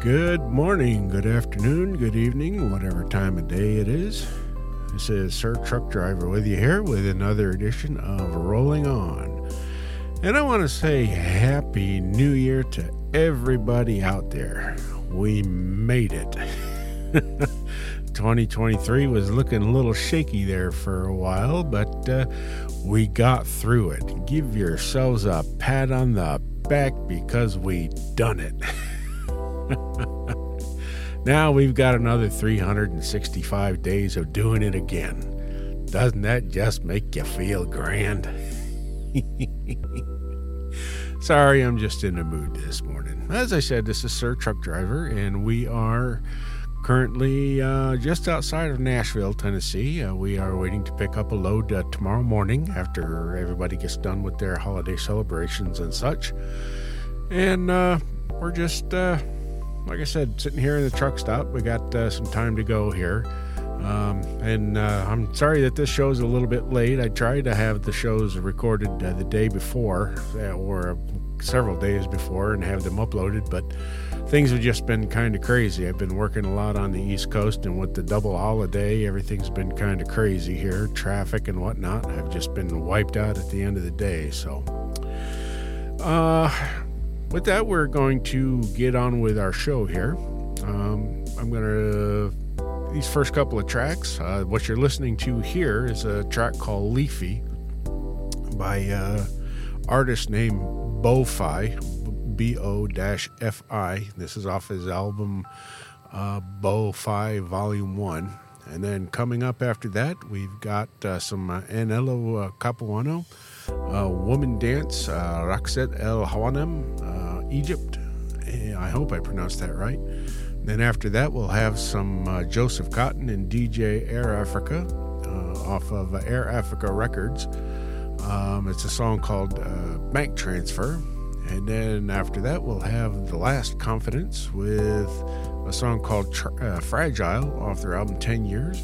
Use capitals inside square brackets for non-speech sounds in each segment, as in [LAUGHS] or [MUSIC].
Good morning, good afternoon, good evening, whatever time of day it is. This is Sir Truck Driver with you here with another edition of Rolling On. And I want to say Happy New Year to everybody out there. We made it. [LAUGHS] 2023 was looking a little shaky there for a while, but uh, we got through it. Give yourselves a pat on the back because we done it. [LAUGHS] now we've got another 365 days of doing it again. Doesn't that just make you feel grand? [LAUGHS] Sorry, I'm just in the mood this morning. As I said, this is Sir Truck Driver, and we are currently uh, just outside of Nashville, Tennessee. Uh, we are waiting to pick up a load uh, tomorrow morning after everybody gets done with their holiday celebrations and such. And uh, we're just, uh, like I said, sitting here in the truck stop. We got uh, some time to go here. Um, and I'm sorry that this show's a little bit late. I tried to have the shows recorded the day before, or several days before, and have them uploaded, but things have just been kind of crazy. I've been working a lot on the East Coast, and with the double holiday, everything's been kind of crazy here, traffic and whatnot. I've just been wiped out at the end of the day. So, uh, with that, we're going to get on with our show here. Um, I'm going to. These first couple of tracks, uh, what you're listening to here is a track called Leafy by uh, artist named Bo-Fi, B-O-F-I. This is off his album uh, Bo-Fi Volume 1. And then coming up after that, we've got uh, some uh, Anello uh, Capuano, uh, Woman Dance, uh, Raqset El Hawanem, uh, Egypt. Eh, I hope I pronounced that right. Then after that, we'll have some uh, Joseph Cotton and DJ Air Africa off of Air Africa Records. Um, it's a song called Bank Transfer. And then after that, we'll have The Last Confidence with a song called uh, Fragile off their album 10 Years.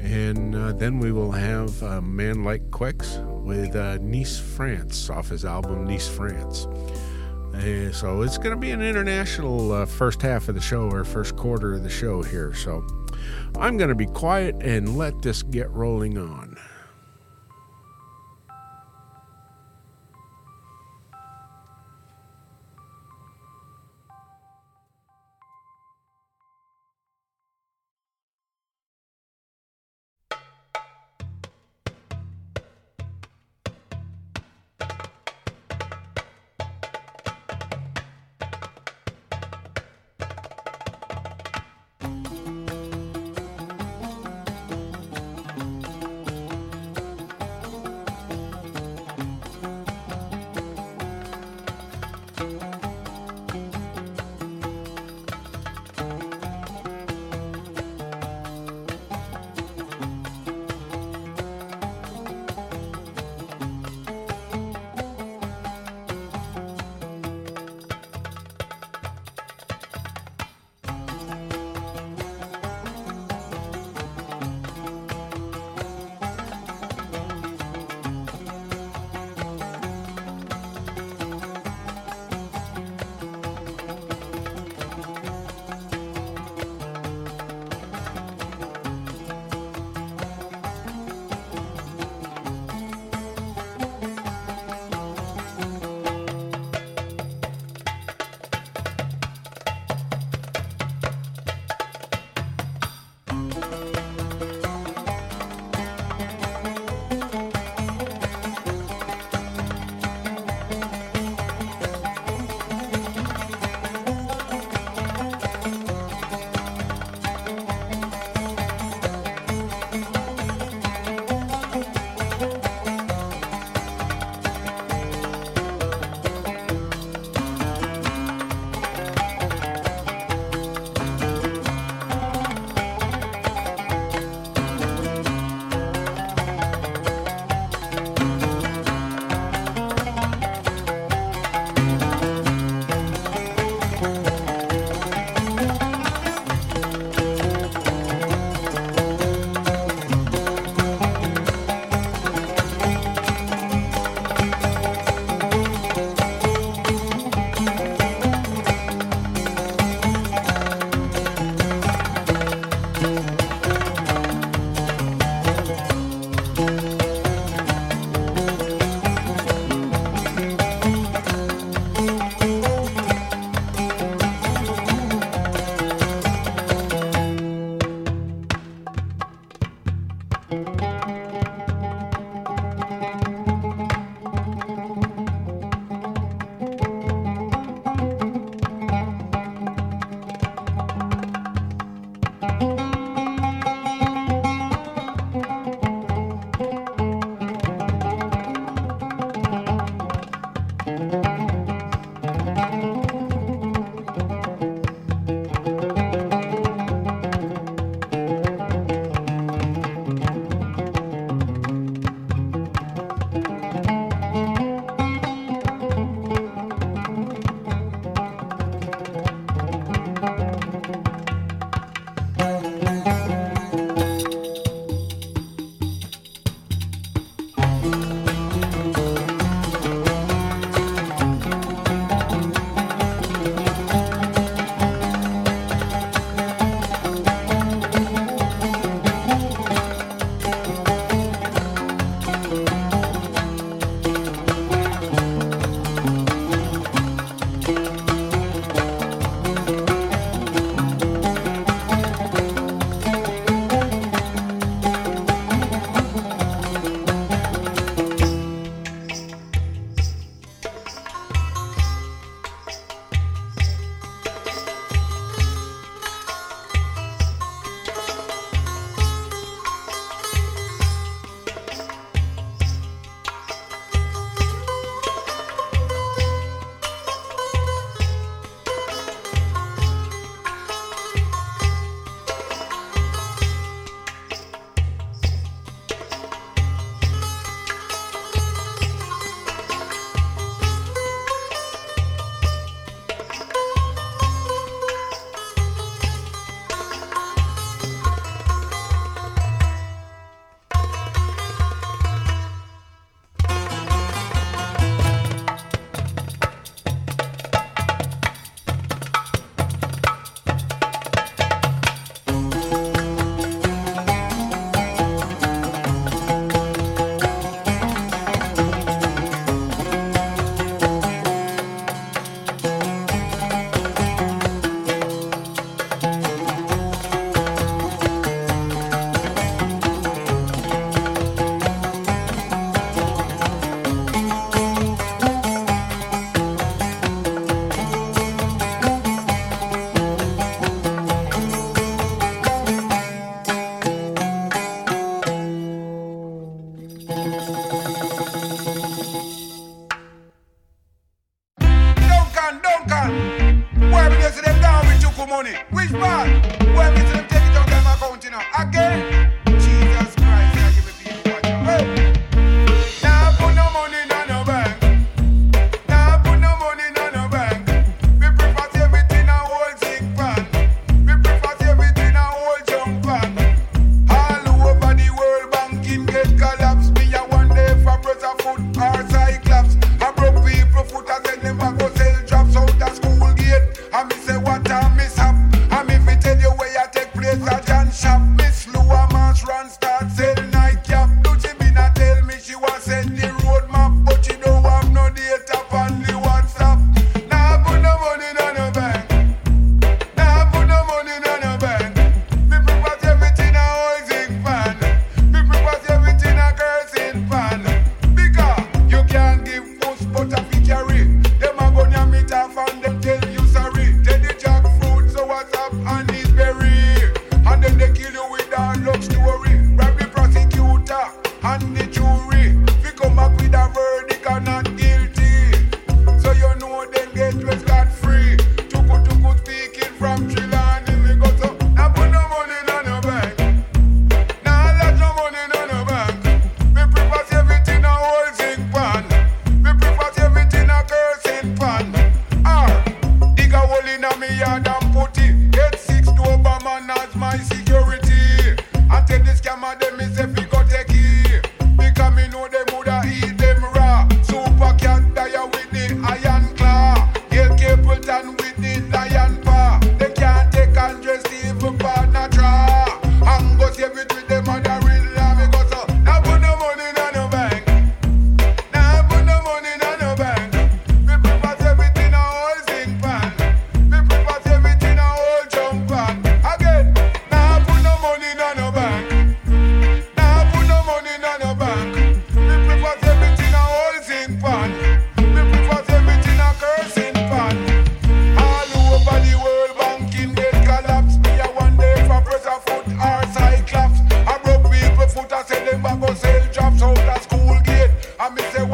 And uh, then we will have Man Like Kweks with uh, Nice, France off his album Nice, France. Uh, so it's going to be an international uh, first half of the show or first quarter of the show here. So I'm going to be quiet and let this get rolling on.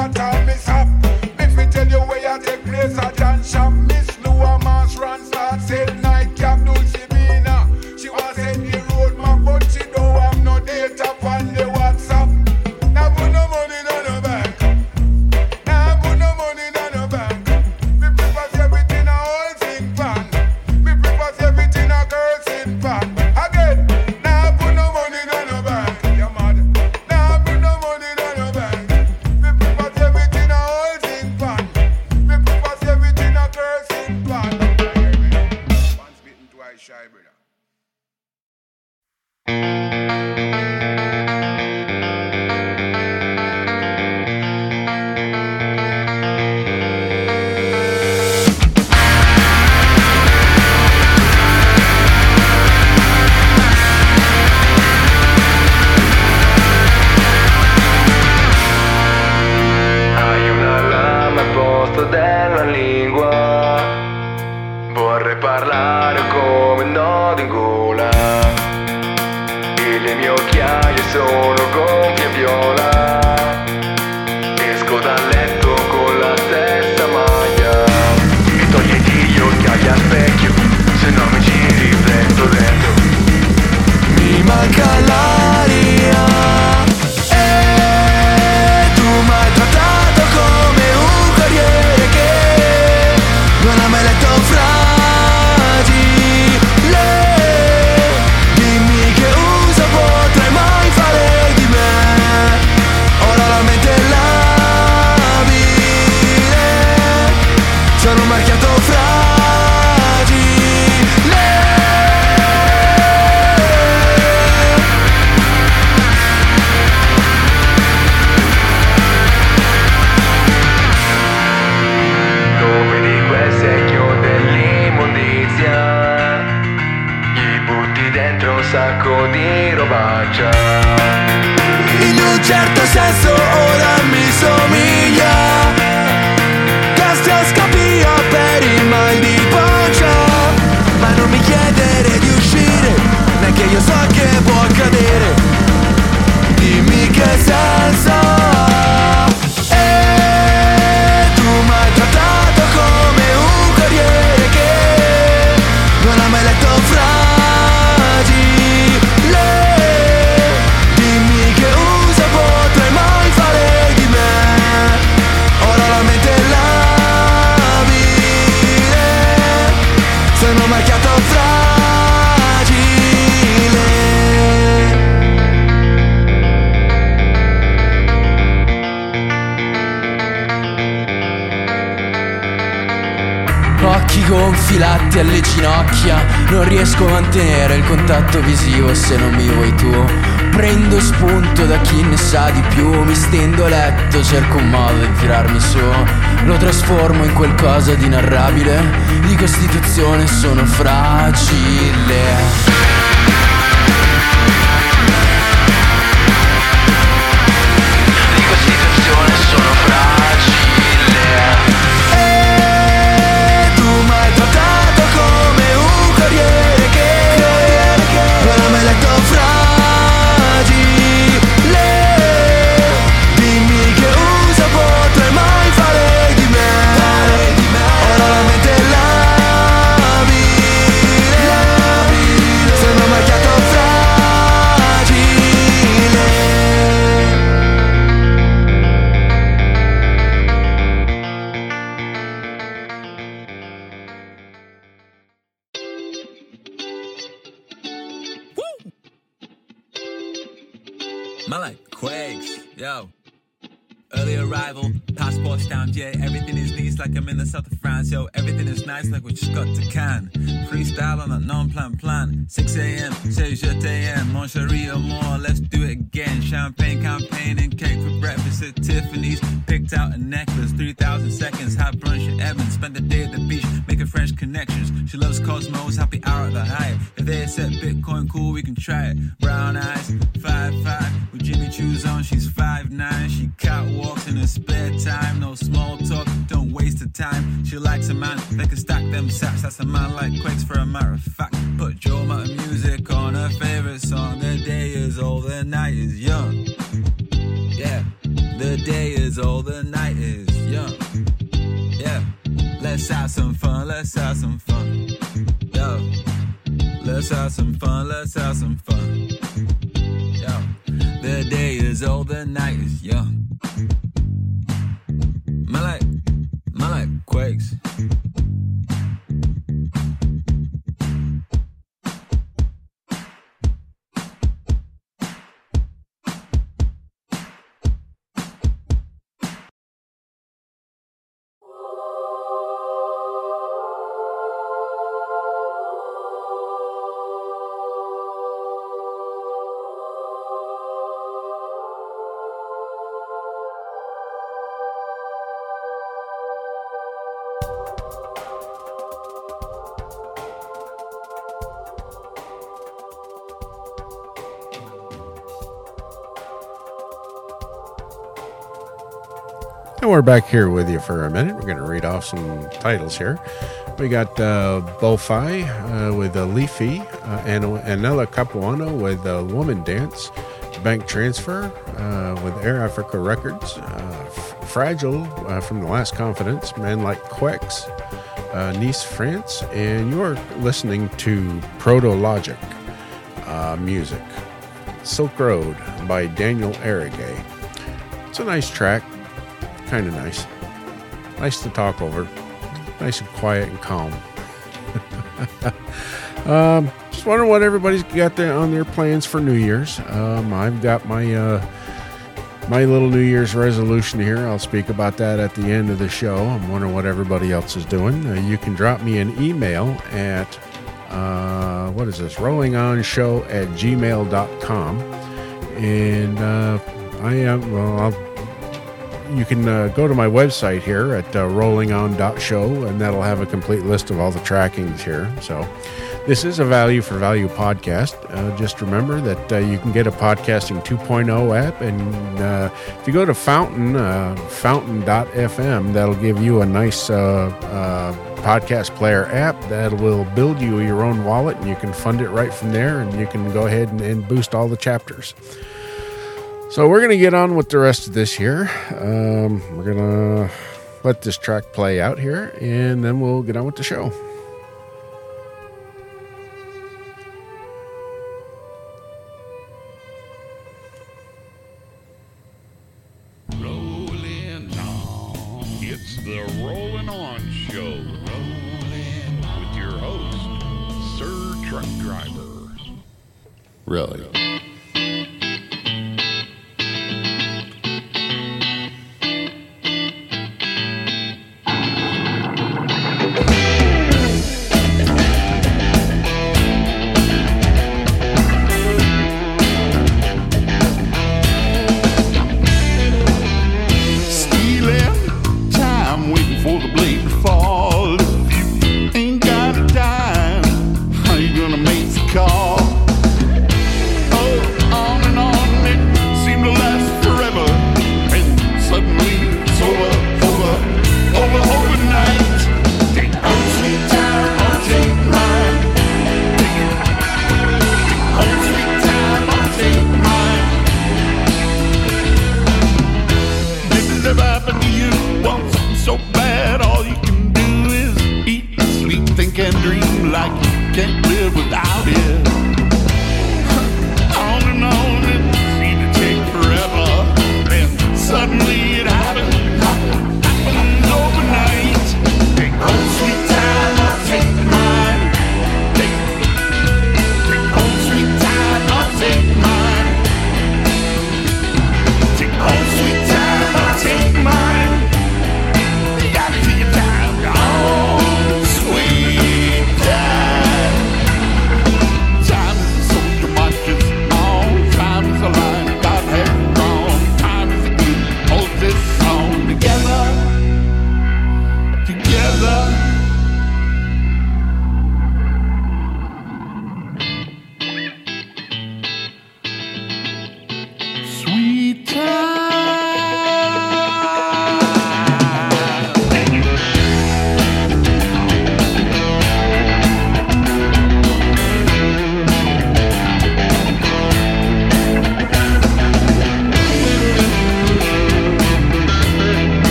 Certo contatto visivo se non mi vuoi tu. Prendo spunto da chi ne sa di più. Mi stendo a letto, cerco un modo di tirarmi su. Lo trasformo in qualcosa di inarrabile Di costituzione sono fragile like I'm in the south of France. Yo, everything is nice like we just got to can. Freestyle on that non-plan plan. 6 a.m. Say je t'aime, mon chéri more. Let's do it again. Champagne campaign and cake for breakfast at Tiffany's. Picked out a necklace, 3,000 seconds. Had brunch at Evans. Spent the day at the beach making French connections. She loves Cosmos, happy hour at the high. If they accept Bitcoin, cool, we can try it. Brown eyes, five five with Jimmy Choo's on. She's five nine. She catwalks in her spare time. No small talk, don't waste the time. She likes a man that can stack them sats. That's a man like Kweks for a matter of fact. Put Joe Mountain music on her favorite song. The day is old, the night is young. Yeah, the day is old, the night is young. Yeah, let's have some fun, let's have some fun. Yo, let's have some fun, let's have some fun. Yo, the day is old, the night is young. My like, my like we're back here with you for a minute. We're going to read off some titles here. We got uh, Bo-Fi uh, with Leafy, uh, and Anello Capuano with Woman Dance, Bank Transfer uh, with Air Africa Records, uh, F- Fragile uh, from The Last Confidence, Men Like Kweks, Nice, France, and you're listening to Protologic music. Silk Road by Daniel Aragay. It's a nice track kind of nice. Nice to talk over. Nice and quiet and calm. [LAUGHS] um, just wondering what everybody's got there on their plans for New Year's. Um, I've got my uh, my little New Year's resolution here. I'll speak about that at the end of the show. I'm wondering what everybody else is doing. Uh, you can drop me an email at uh, what is this? Rollingonshow at gmail.com. And uh, I am, well, I'll you can uh, go to my website here at uh, rollingon.show, and that'll have a complete list of all the trackings here. So, this is a value for value podcast. Uh, just remember that uh, you can get a podcasting 2.0 app, and uh, if you go to Fountain, uh, fountain.fm, that'll give you a nice podcast player app that will build you your own wallet, and you can fund it right from there, and you can go ahead and, and boost all the chapters. So we're going to get on with the rest of this here. Um, we're going to let this track play out here, and then we'll get on with the show. Rolling on. It's the Rolling On Show. Rolling with your host, Sir Truck Driver. Really?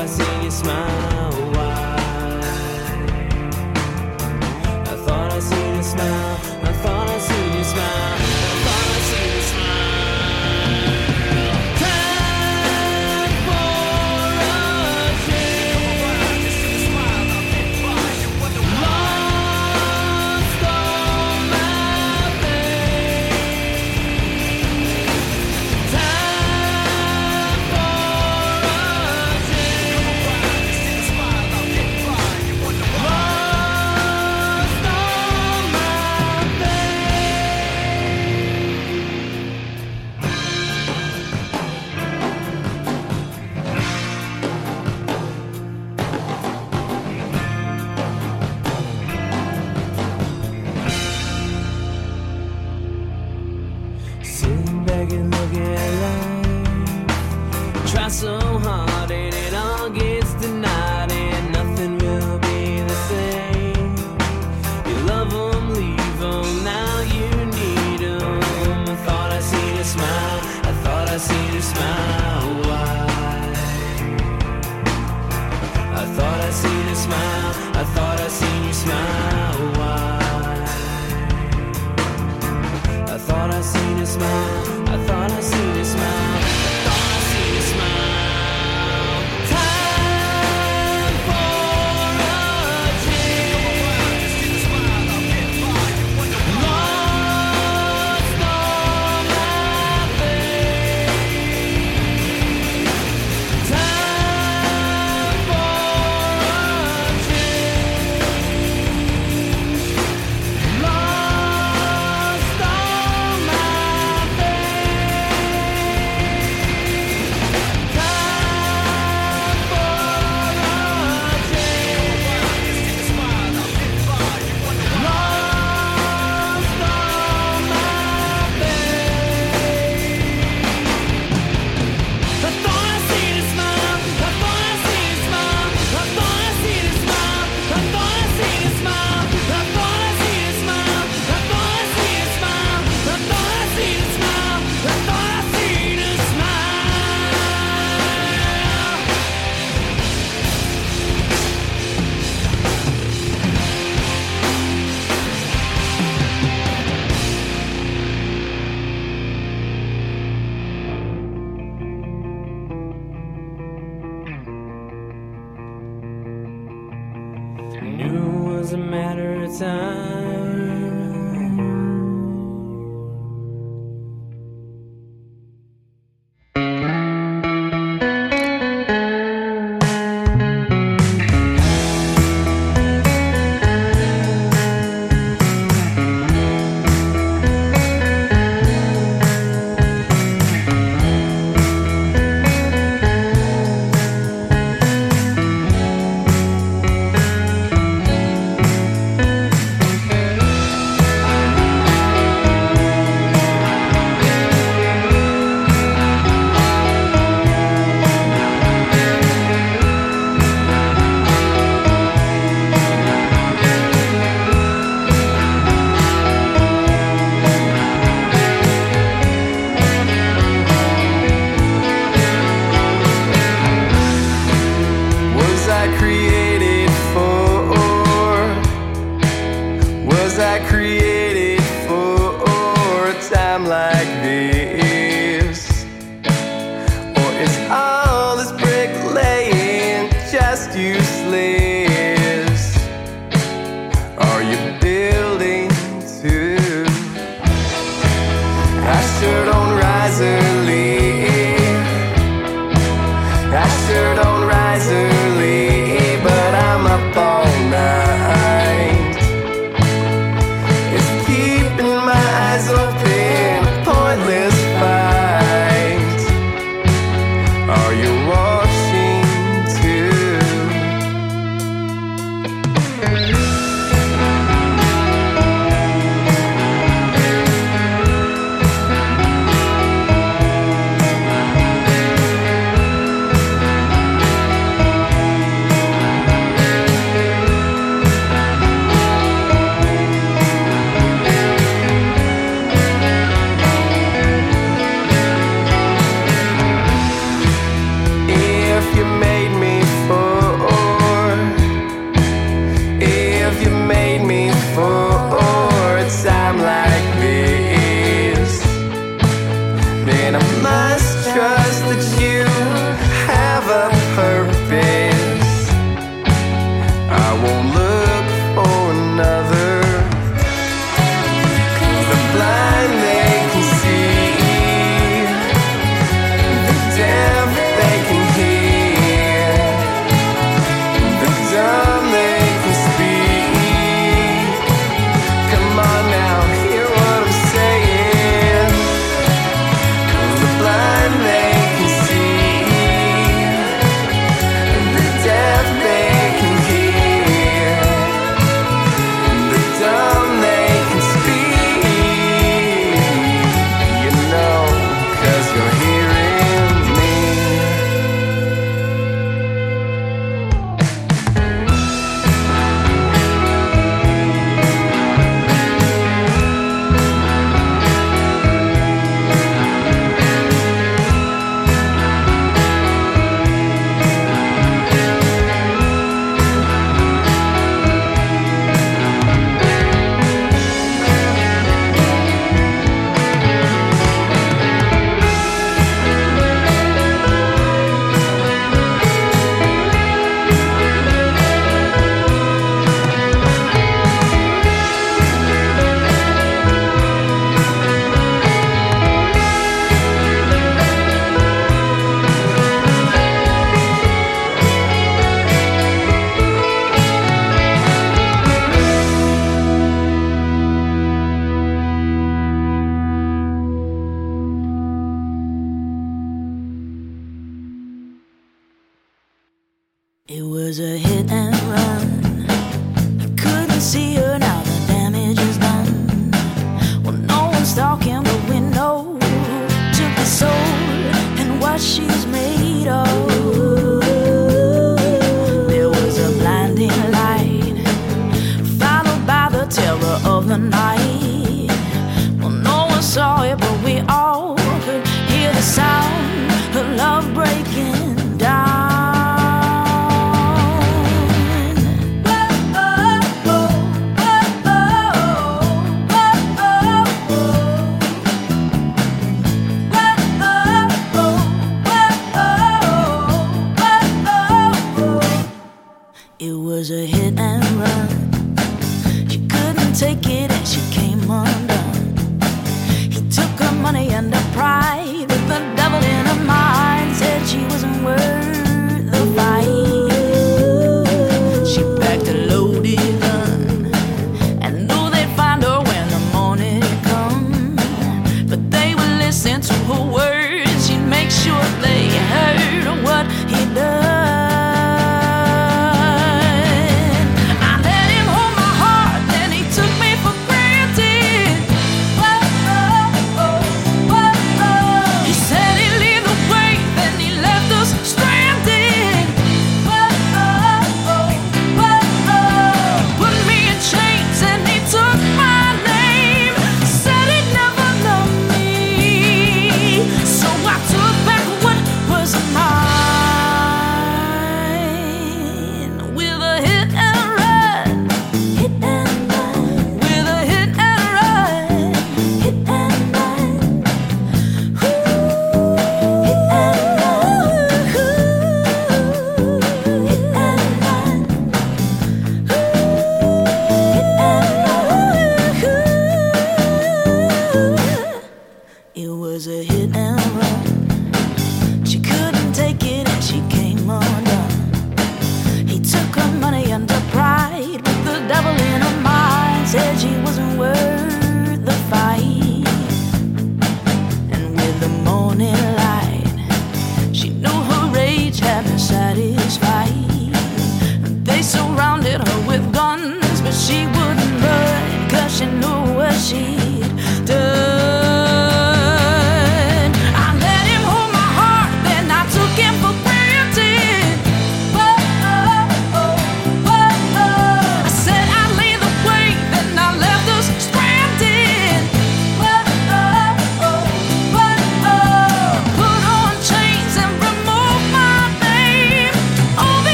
I seen you smile.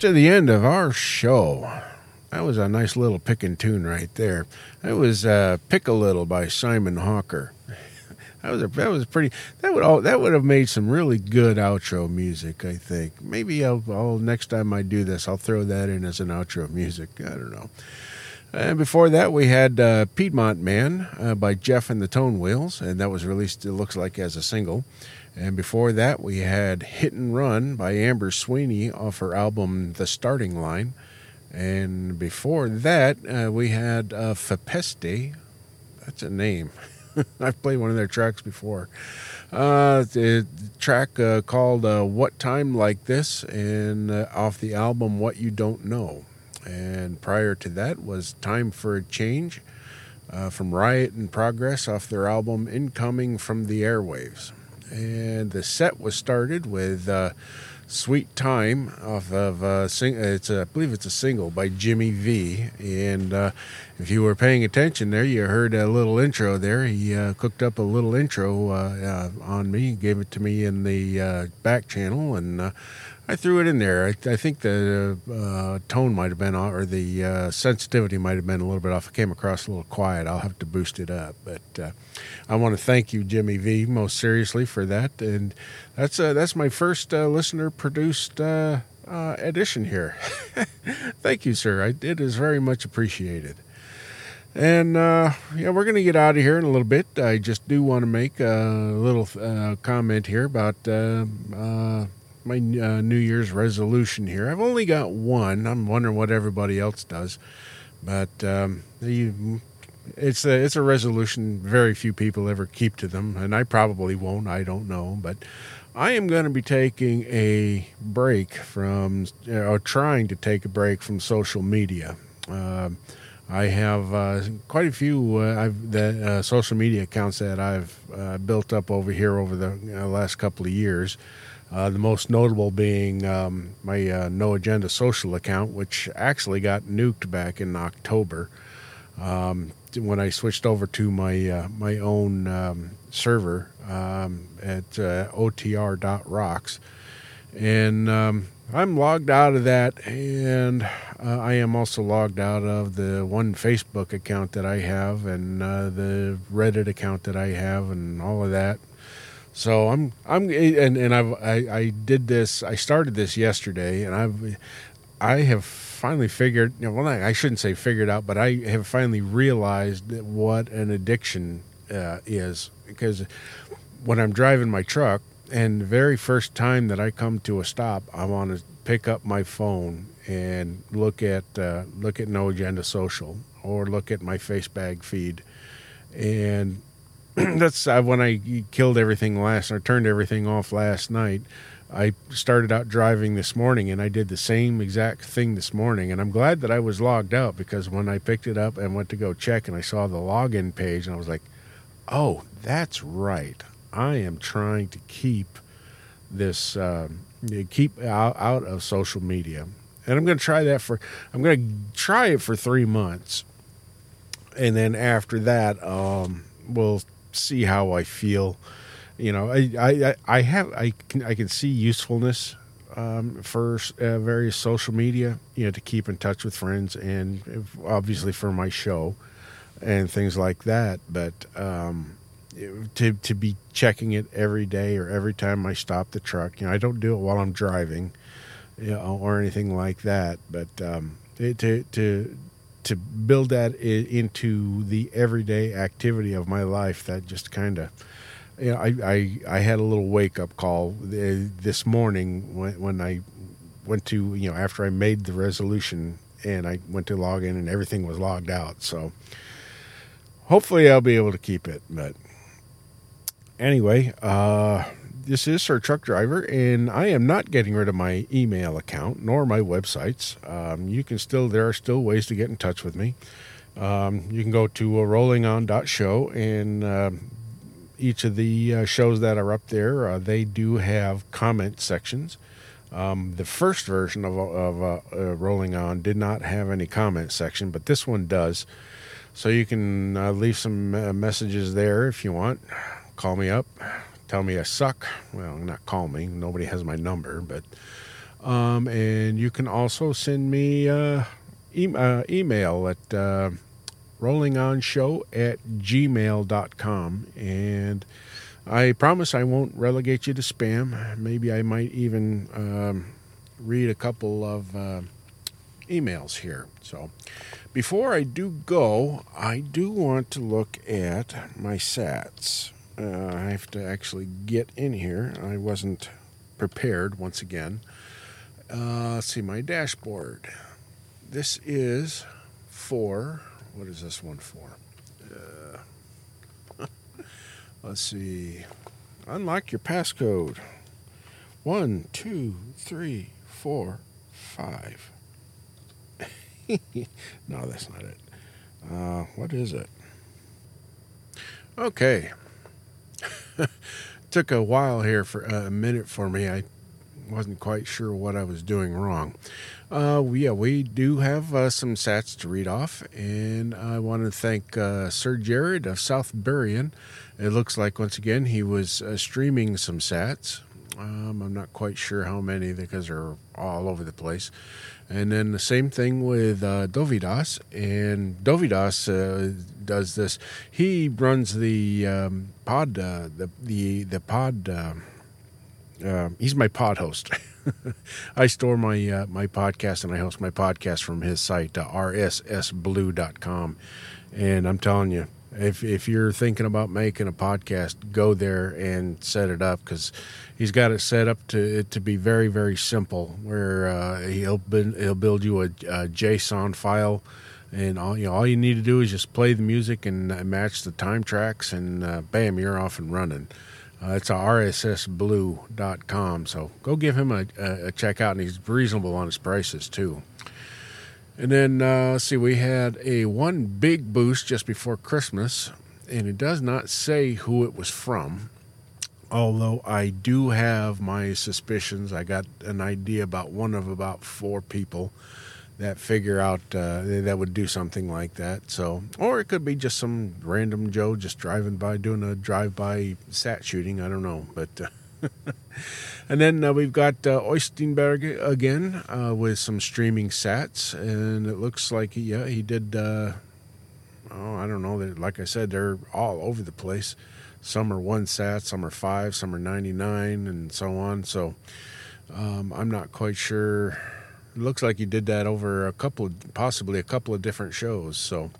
To the end of our show. That was a nice little picking tune right there. That was uh, "Pickalittle" by Simon Hawker. [LAUGHS] That was a, that was pretty. That would all that would have made some really good outro music. I think maybe I'll, I'll next time I do this I'll throw that in as an outro music. I don't know. And before that, we had uh, Piedmont Man uh, by Geoff and the Tonewheels, and that was released, it looks like, as a single. And before that, we had Hit and Run by Amber Sweeney off her album The Starting Line. And before that, uh, we had uh, Fepeste. That's a name. [LAUGHS] I've played one of their tracks before. Uh, the track uh, called uh, What Time Like This, and uh, off the album What You Don't Know. And prior to that was Time for a Change uh, from Riot in Progress off their album Incoming from the Airwaves. And the set was started with uh, Sweet Time off of uh, sing- it's a, I believe it's a single by Jimmy V. And uh, if you were paying attention there, you heard a little intro there. He uh, cooked up a little intro uh, uh, on me, gave it to me in the back channel, and I threw it in there. I, I think the uh, tone might have been off, or the uh, sensitivity might have been a little bit off. It came across a little quiet. I'll have to boost it up. But uh, I want to thank you, Jimmy V, most seriously for that. And that's uh, that's my first uh, listener produced uh, edition here. [LAUGHS] thank you, sir. I, it is very much appreciated. And uh, yeah, we're going to get out of here in a little bit. I just do want to make a little uh, comment here about uh, uh, my uh, New Year's resolution here. I've only got one. I'm wondering what everybody else does, but um, you, it's a it's a resolution. Very few people ever keep to them, and I probably won't. I don't know, but I am going to be taking a break from, or trying to take a break from social media. Um I have uh, quite a few uh, I've, the uh, social media accounts that I've uh, built up over here over the uh, last couple of years. Uh, the most notable being um, my uh, No Agenda social account, which actually got nuked back in October um, when I switched over to my uh, my own um, server um, at uh, otr.rocks. And um, I'm logged out of that, and uh, I am also logged out of the one Facebook account that I have, and uh, the Reddit account that I have, and all of that. So I'm I'm and and I've I, I did this. I started this yesterday, and I've I have finally figured. You know, well, I shouldn't say figured out, but I have finally realized what an addiction uh, is because when I'm driving my truck, and the very first time that I come to a stop, I want to pick up my phone and look at uh, look at No Agenda Social or look at my Facebag feed, and [CLEARS THROAT] that's uh, when I killed everything last. I turned everything off last night. I started out driving this morning, and I did the same exact thing this morning. And I'm glad that I was logged out because when I picked it up and went to go check, and I saw the login page, and I was like, "Oh, that's right. I am trying to keep this um, keep out, out of social media, and I'm going to try that for I'm going to try it for three months, and then after that, um, we'll see how I feel. You know, I I, I have I can I can see usefulness um, for uh, various social media. You know, to keep in touch with friends and obviously for my show and things like that. But um, to to be checking it every day or every time I stop the truck. You know, I don't do it while I'm driving, you know, or anything like that. But um, to to to build that into the everyday activity of my life, that just kind of. You know, I, I, I had a little wake up call uh, this morning when, when I went to, you know, after I made the resolution and I went to log in and everything was logged out. So hopefully I'll be able to keep it. But anyway, uh, this is Sir Truck Driver, and I am not getting rid of my email account nor my websites. Um, you can still, there are still ways to get in touch with me. Um, you can go to uh, rollingon.show, and uh, each of the uh, shows that are up there, uh, they do have comment sections. Um, the first version of, of uh, uh, Rolling On did not have any comment section, but this one does. So you can uh, leave some uh, messages there if you want. Call me up, tell me I suck. Well, not call me. Nobody has my number, but um, and you can also send me uh, e- uh, email at uh, rollingonshow at gmail.com. And I promise I won't relegate you to spam. Maybe I might even um, read a couple of uh, emails here. So before I do go, I do want to look at my sats. Uh, I have to actually get in here. I wasn't prepared once again. Uh, let's see, my dashboard. This is for, what is this one for? Uh, [LAUGHS] let's see, unlock your passcode. One, two, three, four, five. [LAUGHS] no, that's not it. Uh, what is it? Okay. [LAUGHS] Took a while here for uh, a minute for me. I wasn't quite sure what I was doing wrong. Uh, yeah, we do have uh, some sats to read off, and I want to thank uh, Sir Jared of South Burien. It looks like once again he was uh, streaming some sats, Um, I'm not quite sure how many because they're all over the place. And then the same thing with uh, Dovydas. And Dovydas uh, does this. He runs the um, pod, uh, the the the pod. um uh, he's my pod host. [LAUGHS] I store my uh, my podcast and I host my podcast from his site, uh, rssblue.com. And I'm telling you, if if you're thinking about making a podcast, go there and set it up because he's got it set up to to be very very simple. Where uh, he'll build, he'll build you a, a JSON file, and all you know, all you need to do is just play the music and uh, match the time tracks, and uh, bam, you're off and running. Uh, it's a rssblue.com. So go give him a, a, a check out, and he's reasonable on his prices too. And then, uh, let's see, we had a one big boost just before Christmas, and it does not say who it was from. Although I do have my suspicions, I got an idea about one of about four people that figure out uh, that would do something like that. So, or it could be just some random Joe just driving by doing a drive-by sat shooting. I don't know, but. Uh, [LAUGHS] and then uh, we've got uh, again uh, with some streaming sats, and it looks like yeah he did. Uh, oh, I don't know. Like I said, they're all over the place. Some are one sat, some are five, some are ninety nine, and so on. So um, I'm not quite sure. It looks like you did that over a couple, of, possibly a couple of different shows. So,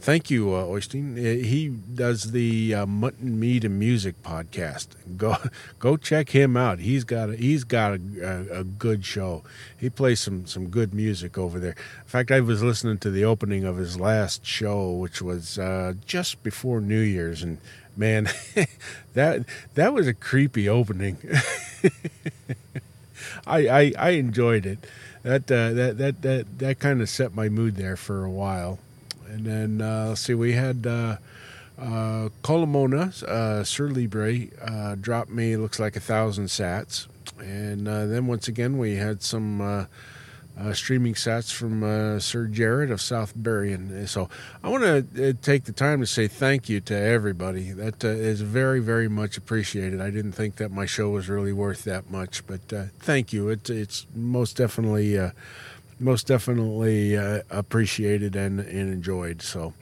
thank you, uh, Oystein. Uh, He does the uh, Mutton Meat and Music podcast. Go, [LAUGHS] go check him out. He's got a, he's got a, a, a good show. He plays some some good music over there. In fact, I was listening to the opening of his last show, which was uh, just before New Year's, and man, [LAUGHS] that that was a creepy opening. [LAUGHS] I, I I enjoyed it. That uh, that that that that kind of set my mood there for a while, and then uh, let's see, we had uh, uh, Colomona uh, Sir Libre uh, dropped me looks like a thousand sats, and uh, then once again we had some. Uh, uh, streaming sats from uh, Sir Jared of South and So I want to uh, take the time to say thank you to everybody. That uh, is very, very much appreciated. I didn't think that my show was really worth that much, but uh, thank you. It, it's most definitely, uh, most definitely uh, appreciated and, and enjoyed. So.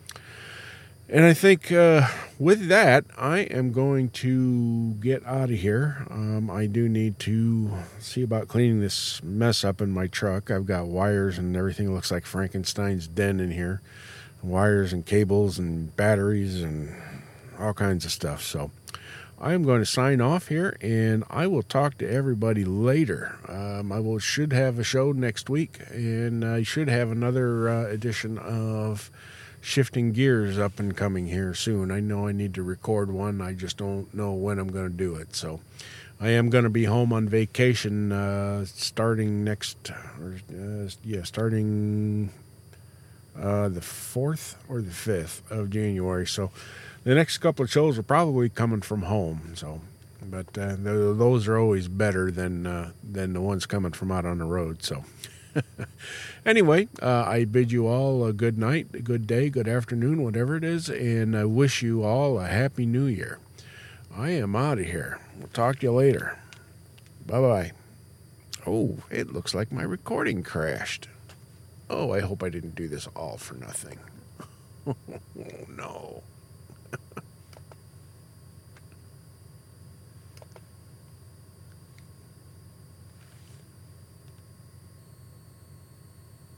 And I think uh, with that, I am going to get out of here. Um, I do need to see about cleaning this mess up in my truck. I've got wires and everything looks like Frankenstein's den in here wires and cables and batteries and all kinds of stuff. So I am going to sign off here and I will talk to everybody later. Um, I will should have a show next week and I should have another uh, edition of shifting gears up and coming here soon. I know I need to record one. I just don't know when I'm going to do it. So I am going to be home on vacation uh, starting next, or, uh, yeah, starting uh, the 4th or the 5th of January. So the next couple of shows are probably coming from home. So, but uh, those are always better than uh, than the ones coming from out on the road. So. [LAUGHS] anyway, uh, I bid you all a good night, a good day, good afternoon, whatever it is, and I wish you all a happy new year. I am out of here. We'll talk to you later. Bye bye. Oh, it looks like my recording crashed. Oh, I hope I didn't do this all for nothing. [LAUGHS] oh, no. [LAUGHS]